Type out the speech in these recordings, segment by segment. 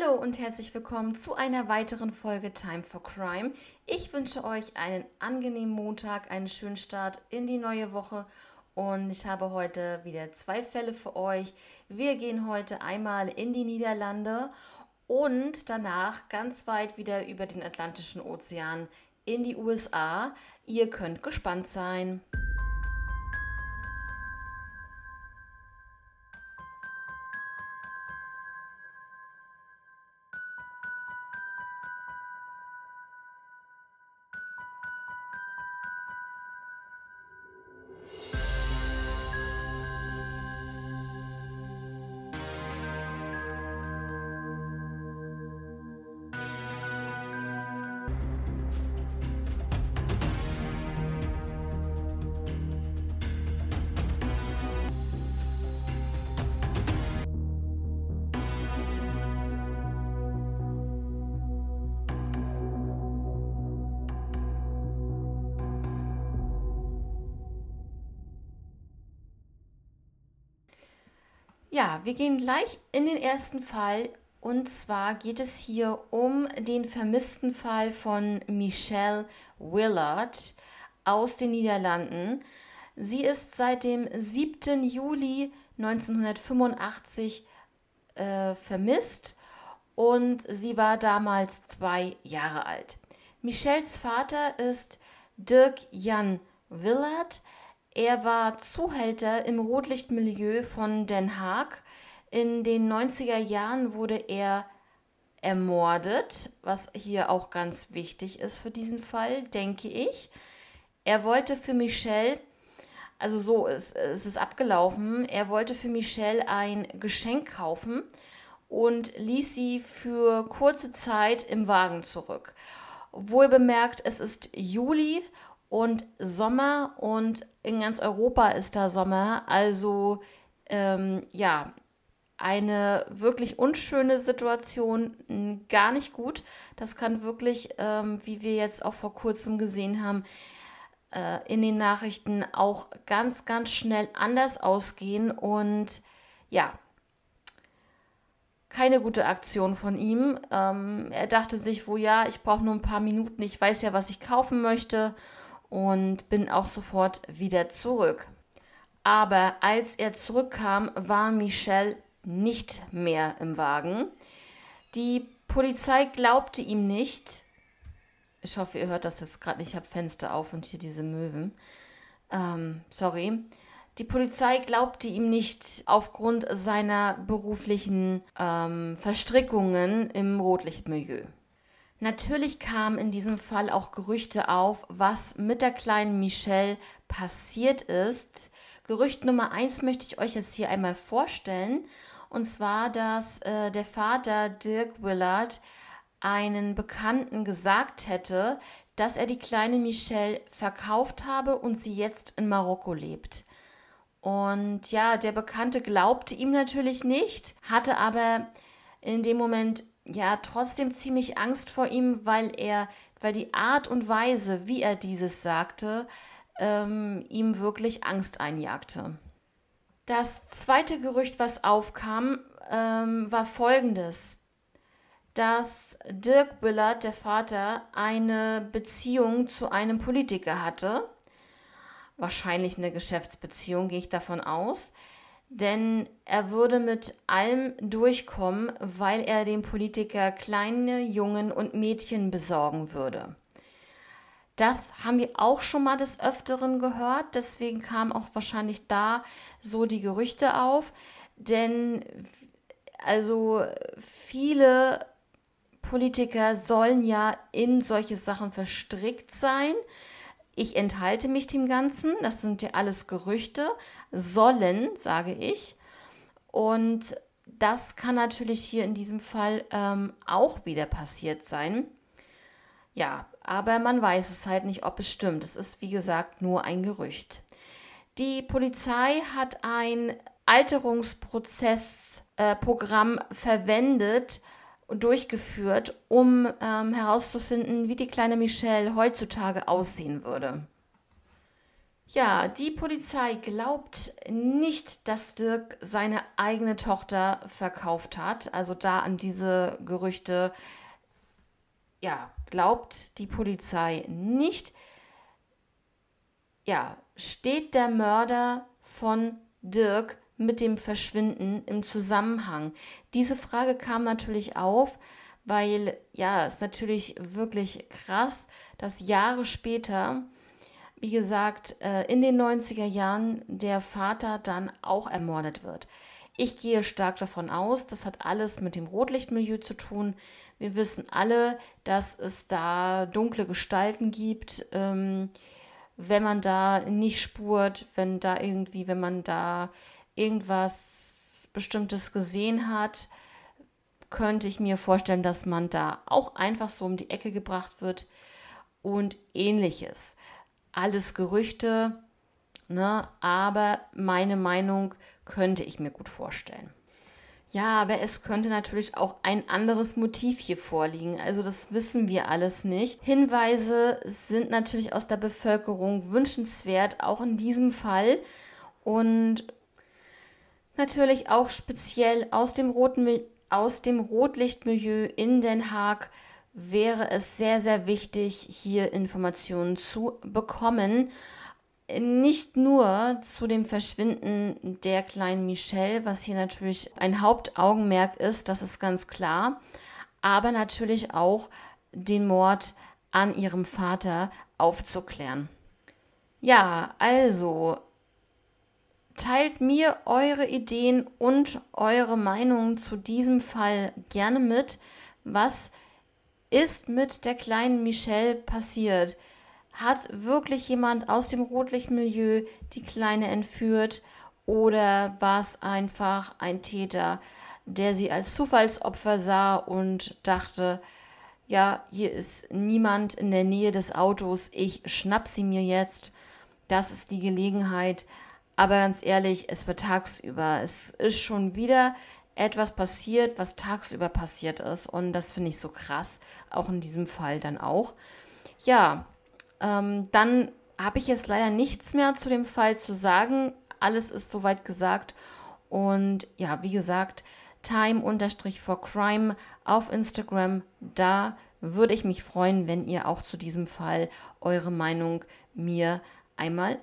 Hallo und herzlich willkommen zu einer weiteren Folge Time for Crime. Ich wünsche euch einen angenehmen Montag, einen schönen Start in die neue Woche und ich habe heute wieder zwei Fälle für euch. Wir gehen heute einmal in die Niederlande und danach ganz weit wieder über den Atlantischen Ozean in die USA. Ihr könnt gespannt sein. Ja, wir gehen gleich in den ersten Fall. Und zwar geht es hier um den vermissten Fall von Michelle Willard aus den Niederlanden. Sie ist seit dem 7. Juli 1985 äh, vermisst und sie war damals zwei Jahre alt. Michelles Vater ist Dirk Jan Willard. Er war Zuhälter im Rotlichtmilieu von Den Haag. In den 90er Jahren wurde er ermordet, was hier auch ganz wichtig ist für diesen Fall, denke ich. Er wollte für Michelle, also so ist, ist es abgelaufen, er wollte für Michelle ein Geschenk kaufen und ließ sie für kurze Zeit im Wagen zurück. Wohl bemerkt, es ist Juli und Sommer und in ganz Europa ist da Sommer. Also ähm, ja, eine wirklich unschöne Situation, gar nicht gut. Das kann wirklich, ähm, wie wir jetzt auch vor kurzem gesehen haben, äh, in den Nachrichten auch ganz, ganz schnell anders ausgehen. Und ja, keine gute Aktion von ihm. Ähm, er dachte sich, wo ja, ich brauche nur ein paar Minuten, ich weiß ja, was ich kaufen möchte und bin auch sofort wieder zurück. Aber als er zurückkam, war Michelle nicht mehr im Wagen. Die Polizei glaubte ihm nicht. Ich hoffe, ihr hört das jetzt gerade nicht. Ich habe Fenster auf und hier diese Möwen. Ähm, sorry. Die Polizei glaubte ihm nicht aufgrund seiner beruflichen ähm, Verstrickungen im Rotlichtmilieu. Natürlich kamen in diesem Fall auch Gerüchte auf, was mit der kleinen Michelle passiert ist. Gerücht Nummer eins möchte ich euch jetzt hier einmal vorstellen. Und zwar, dass äh, der Vater Dirk Willard einen Bekannten gesagt hätte, dass er die kleine Michelle verkauft habe und sie jetzt in Marokko lebt. Und ja, der Bekannte glaubte ihm natürlich nicht, hatte aber in dem Moment ja trotzdem ziemlich Angst vor ihm, weil er, weil die Art und Weise, wie er dieses sagte, ähm, ihm wirklich Angst einjagte. Das zweite Gerücht, was aufkam, ähm, war folgendes, dass Dirk Willard, der Vater, eine Beziehung zu einem Politiker hatte. Wahrscheinlich eine Geschäftsbeziehung, gehe ich davon aus denn er würde mit allem durchkommen, weil er dem Politiker kleine Jungen und Mädchen besorgen würde. Das haben wir auch schon mal des Öfteren gehört, deswegen kamen auch wahrscheinlich da so die Gerüchte auf, denn also viele Politiker sollen ja in solche Sachen verstrickt sein. Ich enthalte mich dem Ganzen, das sind ja alles Gerüchte, sollen, sage ich. Und das kann natürlich hier in diesem Fall ähm, auch wieder passiert sein. Ja, aber man weiß es halt nicht, ob es stimmt. Es ist, wie gesagt, nur ein Gerücht. Die Polizei hat ein Alterungsprozessprogramm äh, verwendet durchgeführt, um ähm, herauszufinden, wie die kleine Michelle heutzutage aussehen würde. Ja, die Polizei glaubt nicht, dass Dirk seine eigene Tochter verkauft hat. Also da an diese Gerüchte, ja, glaubt die Polizei nicht. Ja, steht der Mörder von Dirk mit dem Verschwinden im Zusammenhang? Diese Frage kam natürlich auf, weil ja, es ist natürlich wirklich krass, dass Jahre später wie gesagt, äh, in den 90er Jahren der Vater dann auch ermordet wird. Ich gehe stark davon aus, das hat alles mit dem Rotlichtmilieu zu tun. Wir wissen alle, dass es da dunkle Gestalten gibt. Ähm, wenn man da nicht spurt, wenn da irgendwie, wenn man da irgendwas Bestimmtes gesehen hat, könnte ich mir vorstellen, dass man da auch einfach so um die Ecke gebracht wird und ähnliches alles Gerüchte, ne? aber meine Meinung könnte ich mir gut vorstellen. Ja, aber es könnte natürlich auch ein anderes Motiv hier vorliegen. Also das wissen wir alles nicht. Hinweise sind natürlich aus der Bevölkerung wünschenswert, auch in diesem Fall. Und natürlich auch speziell aus dem, roten, aus dem Rotlichtmilieu in Den Haag wäre es sehr, sehr wichtig, hier Informationen zu bekommen. Nicht nur zu dem Verschwinden der kleinen Michelle, was hier natürlich ein Hauptaugenmerk ist, das ist ganz klar, aber natürlich auch den Mord an ihrem Vater aufzuklären. Ja, also teilt mir eure Ideen und eure Meinung zu diesem Fall gerne mit. Was ist mit der kleinen Michelle passiert? Hat wirklich jemand aus dem Rotlichtmilieu die Kleine entführt oder war es einfach ein Täter, der sie als Zufallsopfer sah und dachte, ja, hier ist niemand in der Nähe des Autos, ich schnapp sie mir jetzt, das ist die Gelegenheit. Aber ganz ehrlich, es war tagsüber. Es ist schon wieder etwas passiert, was tagsüber passiert ist. Und das finde ich so krass, auch in diesem Fall dann auch. Ja, ähm, dann habe ich jetzt leider nichts mehr zu dem Fall zu sagen. Alles ist soweit gesagt. Und ja, wie gesagt, time-for-crime auf Instagram. Da würde ich mich freuen, wenn ihr auch zu diesem Fall eure Meinung mir einmal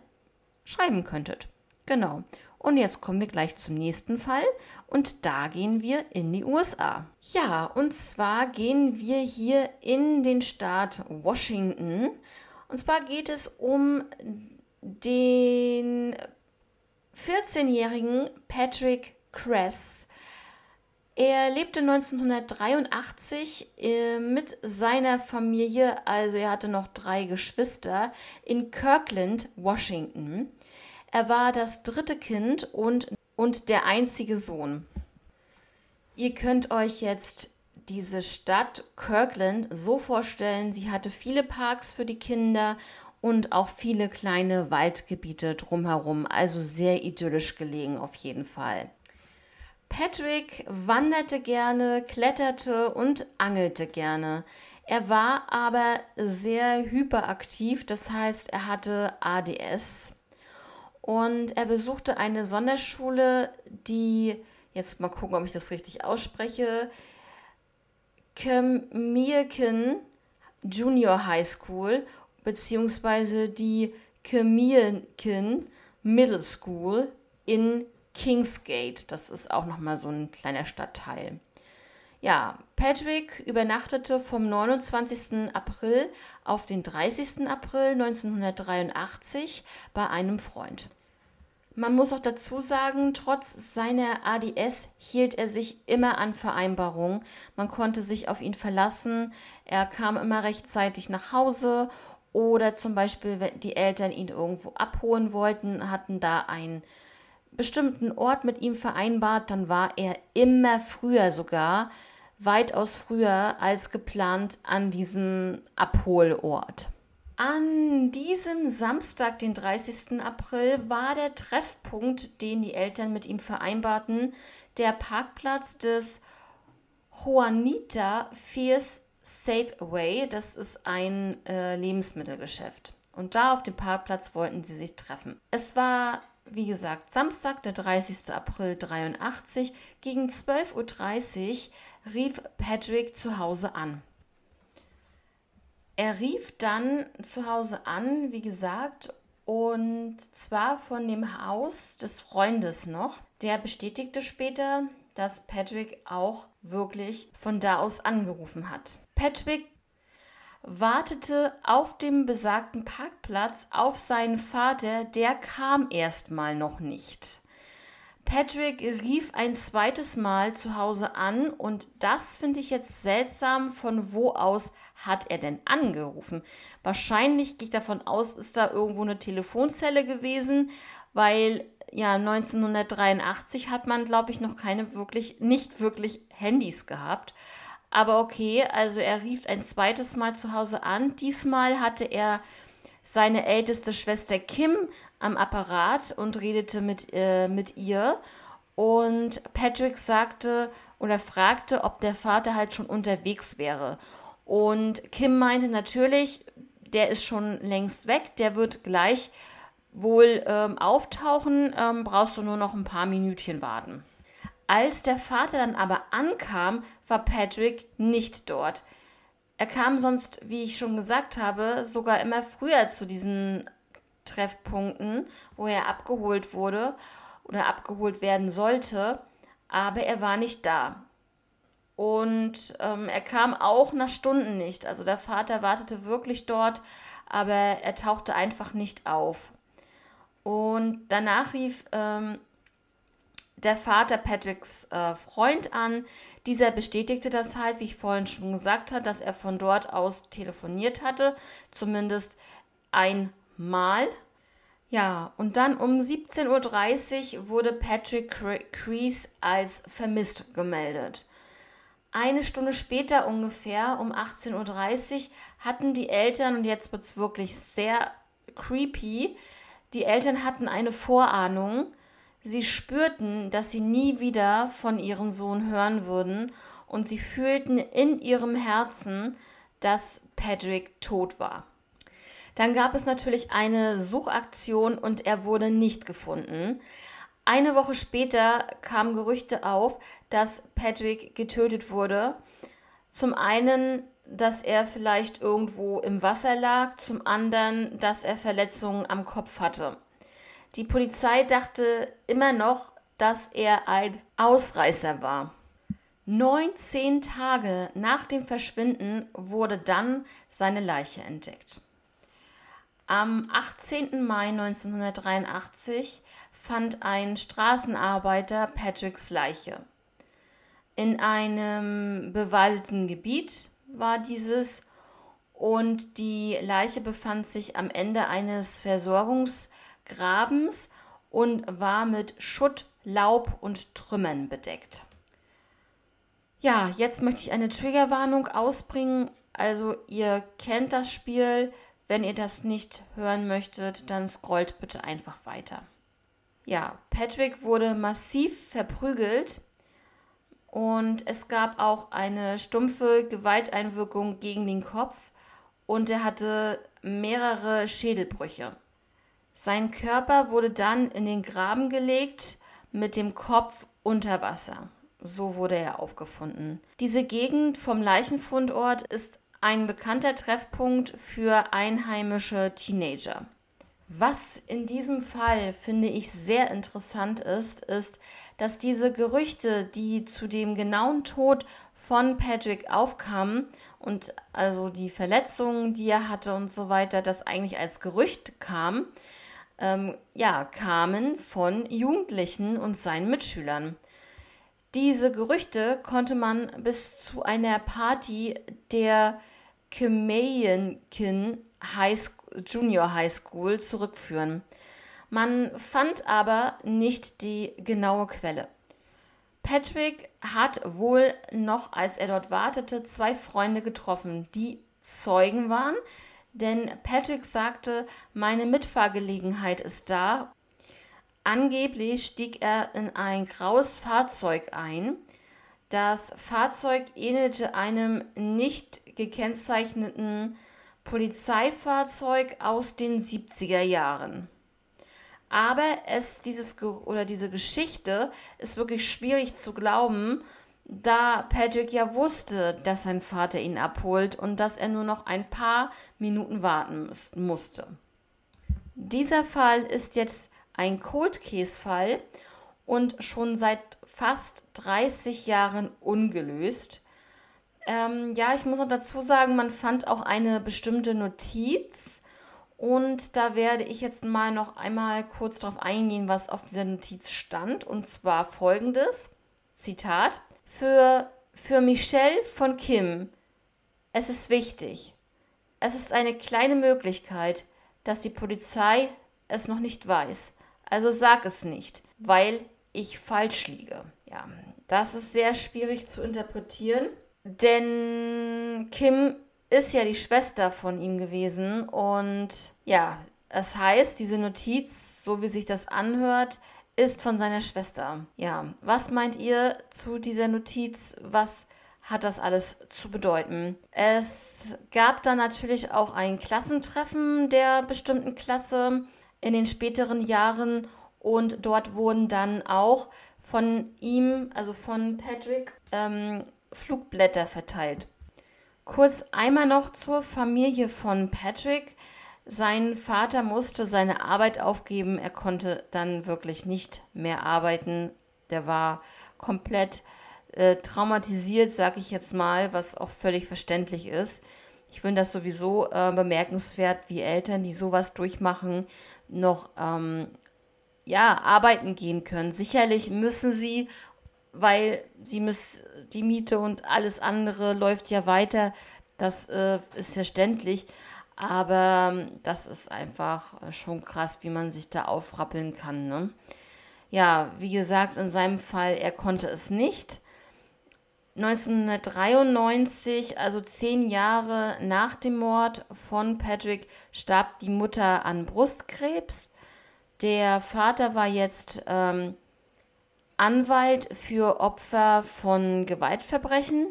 schreiben könntet. Genau. Und jetzt kommen wir gleich zum nächsten Fall und da gehen wir in die USA. Ja, und zwar gehen wir hier in den Staat Washington. Und zwar geht es um den 14-jährigen Patrick Kress. Er lebte 1983 äh, mit seiner Familie, also er hatte noch drei Geschwister, in Kirkland, Washington. Er war das dritte Kind und, und der einzige Sohn. Ihr könnt euch jetzt diese Stadt Kirkland so vorstellen, sie hatte viele Parks für die Kinder und auch viele kleine Waldgebiete drumherum, also sehr idyllisch gelegen auf jeden Fall. Patrick wanderte gerne, kletterte und angelte gerne. Er war aber sehr hyperaktiv, das heißt, er hatte ADS, und er besuchte eine Sonderschule, die, jetzt mal gucken, ob ich das richtig ausspreche, Kemirken Junior High School, beziehungsweise die Kemirken Middle School in Kingsgate. Das ist auch nochmal so ein kleiner Stadtteil. Ja, Patrick übernachtete vom 29. April auf den 30. April 1983 bei einem Freund. Man muss auch dazu sagen, trotz seiner ADS hielt er sich immer an Vereinbarungen. Man konnte sich auf ihn verlassen. Er kam immer rechtzeitig nach Hause oder zum Beispiel, wenn die Eltern ihn irgendwo abholen wollten, hatten da einen bestimmten Ort mit ihm vereinbart, dann war er immer früher sogar, weitaus früher als geplant an diesem Abholort. An diesem Samstag, den 30. April, war der Treffpunkt, den die Eltern mit ihm vereinbarten, der Parkplatz des Juanita Fierce Safeway. Das ist ein äh, Lebensmittelgeschäft. Und da auf dem Parkplatz wollten sie sich treffen. Es war, wie gesagt, Samstag, der 30. April 83. Gegen 12.30 Uhr rief Patrick zu Hause an. Er rief dann zu Hause an, wie gesagt, und zwar von dem Haus des Freundes noch. Der bestätigte später, dass Patrick auch wirklich von da aus angerufen hat. Patrick wartete auf dem besagten Parkplatz auf seinen Vater, der kam erstmal noch nicht. Patrick rief ein zweites Mal zu Hause an und das finde ich jetzt seltsam, von wo aus hat er denn angerufen? Wahrscheinlich gehe ich davon aus, ist da irgendwo eine Telefonzelle gewesen, weil ja 1983 hat man, glaube ich, noch keine wirklich, nicht wirklich Handys gehabt. Aber okay, also er rief ein zweites Mal zu Hause an. Diesmal hatte er seine älteste Schwester Kim am Apparat und redete mit, äh, mit ihr. Und Patrick sagte oder fragte, ob der Vater halt schon unterwegs wäre. Und Kim meinte natürlich, der ist schon längst weg, der wird gleich wohl ähm, auftauchen, ähm, brauchst du nur noch ein paar Minütchen warten. Als der Vater dann aber ankam, war Patrick nicht dort. Er kam sonst, wie ich schon gesagt habe, sogar immer früher zu diesen Treffpunkten, wo er abgeholt wurde oder abgeholt werden sollte, aber er war nicht da. Und ähm, er kam auch nach Stunden nicht. Also der Vater wartete wirklich dort, aber er tauchte einfach nicht auf. Und danach rief ähm, der Vater Patricks äh, Freund an. Dieser bestätigte das halt, wie ich vorhin schon gesagt habe, dass er von dort aus telefoniert hatte. Zumindest einmal. Ja, und dann um 17.30 Uhr wurde Patrick Crease als vermisst gemeldet. Eine Stunde später ungefähr, um 18.30 Uhr, hatten die Eltern, und jetzt wird es wirklich sehr creepy, die Eltern hatten eine Vorahnung. Sie spürten, dass sie nie wieder von ihrem Sohn hören würden und sie fühlten in ihrem Herzen, dass Patrick tot war. Dann gab es natürlich eine Suchaktion und er wurde nicht gefunden. Eine Woche später kamen Gerüchte auf, dass Patrick getötet wurde. Zum einen, dass er vielleicht irgendwo im Wasser lag, zum anderen, dass er Verletzungen am Kopf hatte. Die Polizei dachte immer noch, dass er ein Ausreißer war. 19 Tage nach dem Verschwinden wurde dann seine Leiche entdeckt. Am 18. Mai 1983 fand ein Straßenarbeiter Patricks Leiche. In einem bewaldeten Gebiet war dieses und die Leiche befand sich am Ende eines Versorgungsgrabens und war mit Schutt, Laub und Trümmern bedeckt. Ja, jetzt möchte ich eine Triggerwarnung ausbringen. Also ihr kennt das Spiel. Wenn ihr das nicht hören möchtet, dann scrollt bitte einfach weiter. Ja, Patrick wurde massiv verprügelt und es gab auch eine stumpfe Gewalteinwirkung gegen den Kopf und er hatte mehrere Schädelbrüche. Sein Körper wurde dann in den Graben gelegt mit dem Kopf unter Wasser. So wurde er aufgefunden. Diese Gegend vom Leichenfundort ist ein bekannter Treffpunkt für einheimische Teenager. Was in diesem Fall finde ich sehr interessant ist, ist, dass diese Gerüchte, die zu dem genauen Tod von Patrick aufkamen und also die Verletzungen, die er hatte und so weiter, das eigentlich als Gerücht kam, ähm, ja, kamen von Jugendlichen und seinen Mitschülern. Diese Gerüchte konnte man bis zu einer Party der Kemeienkin High School, Junior High School zurückführen. Man fand aber nicht die genaue Quelle. Patrick hat wohl noch, als er dort wartete, zwei Freunde getroffen, die Zeugen waren, denn Patrick sagte, meine Mitfahrgelegenheit ist da Angeblich stieg er in ein graues Fahrzeug ein. Das Fahrzeug ähnelte einem nicht gekennzeichneten Polizeifahrzeug aus den 70er Jahren. Aber es, dieses, oder diese Geschichte ist wirklich schwierig zu glauben, da Patrick ja wusste, dass sein Vater ihn abholt und dass er nur noch ein paar Minuten warten musste. Dieser Fall ist jetzt ein Cold Case Fall und schon seit fast 30 Jahren ungelöst. Ähm, ja, ich muss noch dazu sagen, man fand auch eine bestimmte Notiz und da werde ich jetzt mal noch einmal kurz darauf eingehen, was auf dieser Notiz stand. Und zwar folgendes: Zitat. Für, für Michelle von Kim. Es ist wichtig. Es ist eine kleine Möglichkeit, dass die Polizei es noch nicht weiß. Also sag es nicht, weil ich falsch liege. Ja, das ist sehr schwierig zu interpretieren, denn Kim ist ja die Schwester von ihm gewesen und ja, das heißt, diese Notiz, so wie sich das anhört, ist von seiner Schwester. Ja, was meint ihr zu dieser Notiz? Was hat das alles zu bedeuten? Es gab dann natürlich auch ein Klassentreffen der bestimmten Klasse in den späteren Jahren und dort wurden dann auch von ihm, also von Patrick, ähm, Flugblätter verteilt. Kurz einmal noch zur Familie von Patrick. Sein Vater musste seine Arbeit aufgeben. Er konnte dann wirklich nicht mehr arbeiten. Der war komplett äh, traumatisiert, sag ich jetzt mal, was auch völlig verständlich ist. Ich finde das sowieso äh, bemerkenswert, wie Eltern, die sowas durchmachen, noch ähm, ja, arbeiten gehen können. Sicherlich müssen sie, weil sie müssen die Miete und alles andere läuft ja weiter. Das äh, ist verständlich. Aber ähm, das ist einfach äh, schon krass, wie man sich da aufrappeln kann. Ne? Ja, wie gesagt, in seinem Fall, er konnte es nicht. 1993, also zehn Jahre nach dem Mord von Patrick, starb die Mutter an Brustkrebs. Der Vater war jetzt ähm, Anwalt für Opfer von Gewaltverbrechen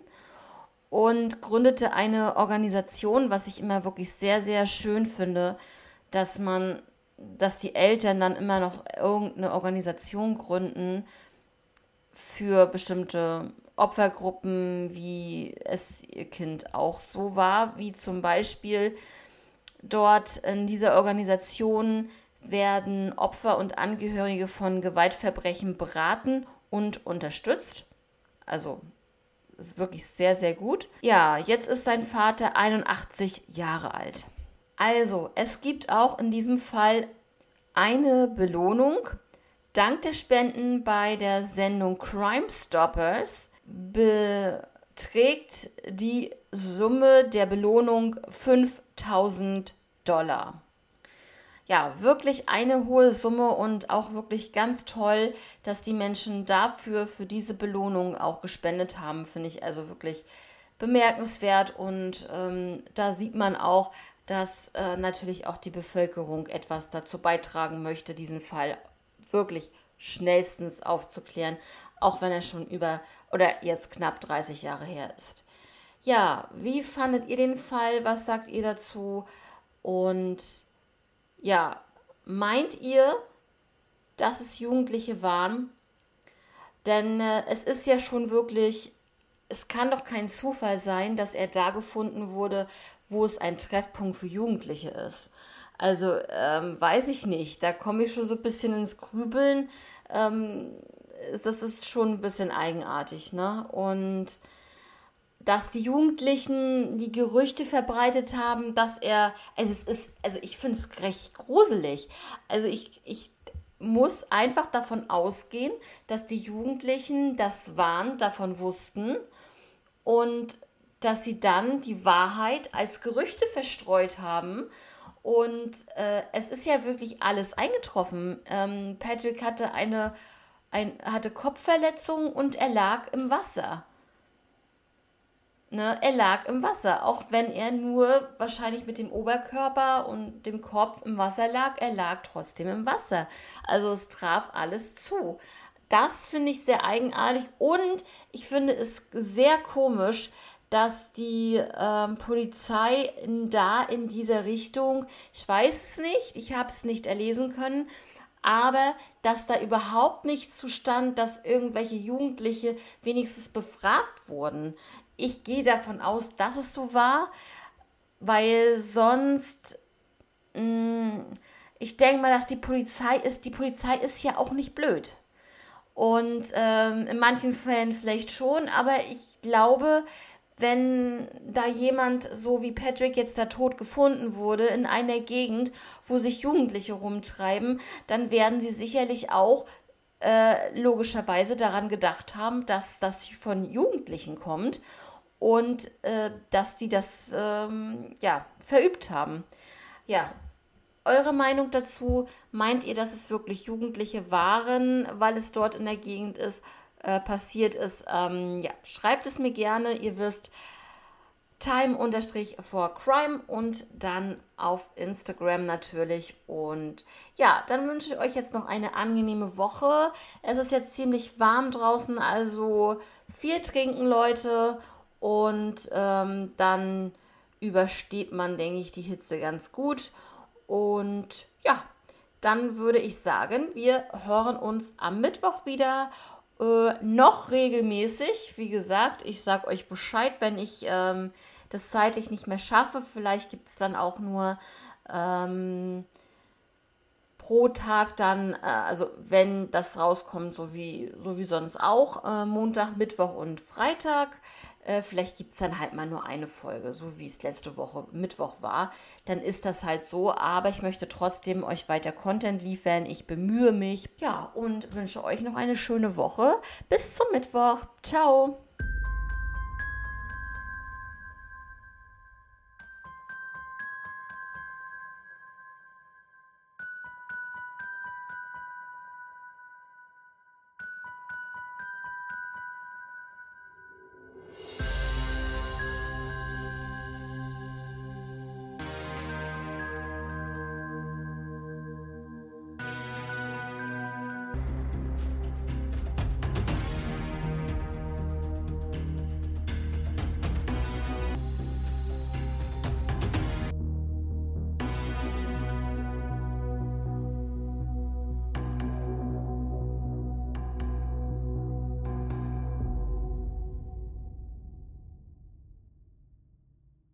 und gründete eine Organisation, was ich immer wirklich sehr, sehr schön finde, dass man, dass die Eltern dann immer noch irgendeine Organisation gründen für bestimmte Opfergruppen, wie es ihr Kind auch so war, wie zum Beispiel dort in dieser Organisation werden Opfer und Angehörige von Gewaltverbrechen beraten und unterstützt. Also ist wirklich sehr, sehr gut. Ja, jetzt ist sein Vater 81 Jahre alt. Also, es gibt auch in diesem Fall eine Belohnung. Dank der Spenden bei der Sendung Crime Stoppers beträgt die Summe der Belohnung 5000 Dollar ja, wirklich eine hohe Summe und auch wirklich ganz toll, dass die Menschen dafür, für diese Belohnung auch gespendet haben, finde ich also wirklich bemerkenswert und ähm, da sieht man auch, dass äh, natürlich auch die Bevölkerung etwas dazu beitragen möchte, diesen Fall wirklich schnellstens aufzuklären, auch wenn er schon über oder jetzt knapp 30 Jahre her ist. Ja, wie fandet ihr den Fall? Was sagt ihr dazu? Und ja, meint ihr, dass es Jugendliche waren? Denn äh, es ist ja schon wirklich, es kann doch kein Zufall sein, dass er da gefunden wurde, wo es ein Treffpunkt für Jugendliche ist. Also ähm, weiß ich nicht, da komme ich schon so ein bisschen ins Grübeln. Ähm, das ist schon ein bisschen eigenartig, ne? Und dass die Jugendlichen die Gerüchte verbreitet haben, dass er, also es ist, also ich finde es recht gruselig. Also ich, ich muss einfach davon ausgehen, dass die Jugendlichen das waren, davon wussten und dass sie dann die Wahrheit als Gerüchte verstreut haben. Und äh, es ist ja wirklich alles eingetroffen. Ähm, Patrick hatte eine, ein, hatte Kopfverletzungen und er lag im Wasser. Ne, er lag im Wasser, auch wenn er nur wahrscheinlich mit dem Oberkörper und dem Kopf im Wasser lag, er lag trotzdem im Wasser. Also es traf alles zu. Das finde ich sehr eigenartig und ich finde es sehr komisch, dass die ähm, Polizei in, da in dieser Richtung, ich weiß es nicht, ich habe es nicht erlesen können, aber dass da überhaupt nicht zustand, dass irgendwelche Jugendliche wenigstens befragt wurden. Ich gehe davon aus, dass es so war, weil sonst, mh, mm, ich denke mal, dass die Polizei ist, die Polizei ist ja auch nicht blöd. Und ähm, in manchen Fällen vielleicht schon, aber ich glaube, wenn da jemand so wie Patrick jetzt da tot gefunden wurde in einer Gegend, wo sich Jugendliche rumtreiben, dann werden sie sicherlich auch äh, logischerweise daran gedacht haben, dass das von Jugendlichen kommt und äh, dass die das ähm, ja verübt haben. Ja, eure Meinung dazu? Meint ihr, dass es wirklich Jugendliche waren, weil es dort in der Gegend ist? Äh, passiert ist, ähm, ja, schreibt es mir gerne. Ihr wisst, time-for-crime und dann auf Instagram natürlich. Und ja, dann wünsche ich euch jetzt noch eine angenehme Woche. Es ist jetzt ziemlich warm draußen, also viel trinken, Leute. Und ähm, dann übersteht man, denke ich, die Hitze ganz gut. Und ja, dann würde ich sagen, wir hören uns am Mittwoch wieder äh, noch regelmäßig. Wie gesagt, ich sage euch Bescheid, wenn ich ähm, das zeitlich nicht mehr schaffe. Vielleicht gibt es dann auch nur ähm, pro Tag dann, äh, also wenn das rauskommt, so wie, so wie sonst auch, äh, Montag, Mittwoch und Freitag. Äh, vielleicht gibt es dann halt mal nur eine Folge, so wie es letzte Woche Mittwoch war. Dann ist das halt so, aber ich möchte trotzdem euch weiter Content liefern. Ich bemühe mich. Ja, und wünsche euch noch eine schöne Woche. Bis zum Mittwoch. Ciao.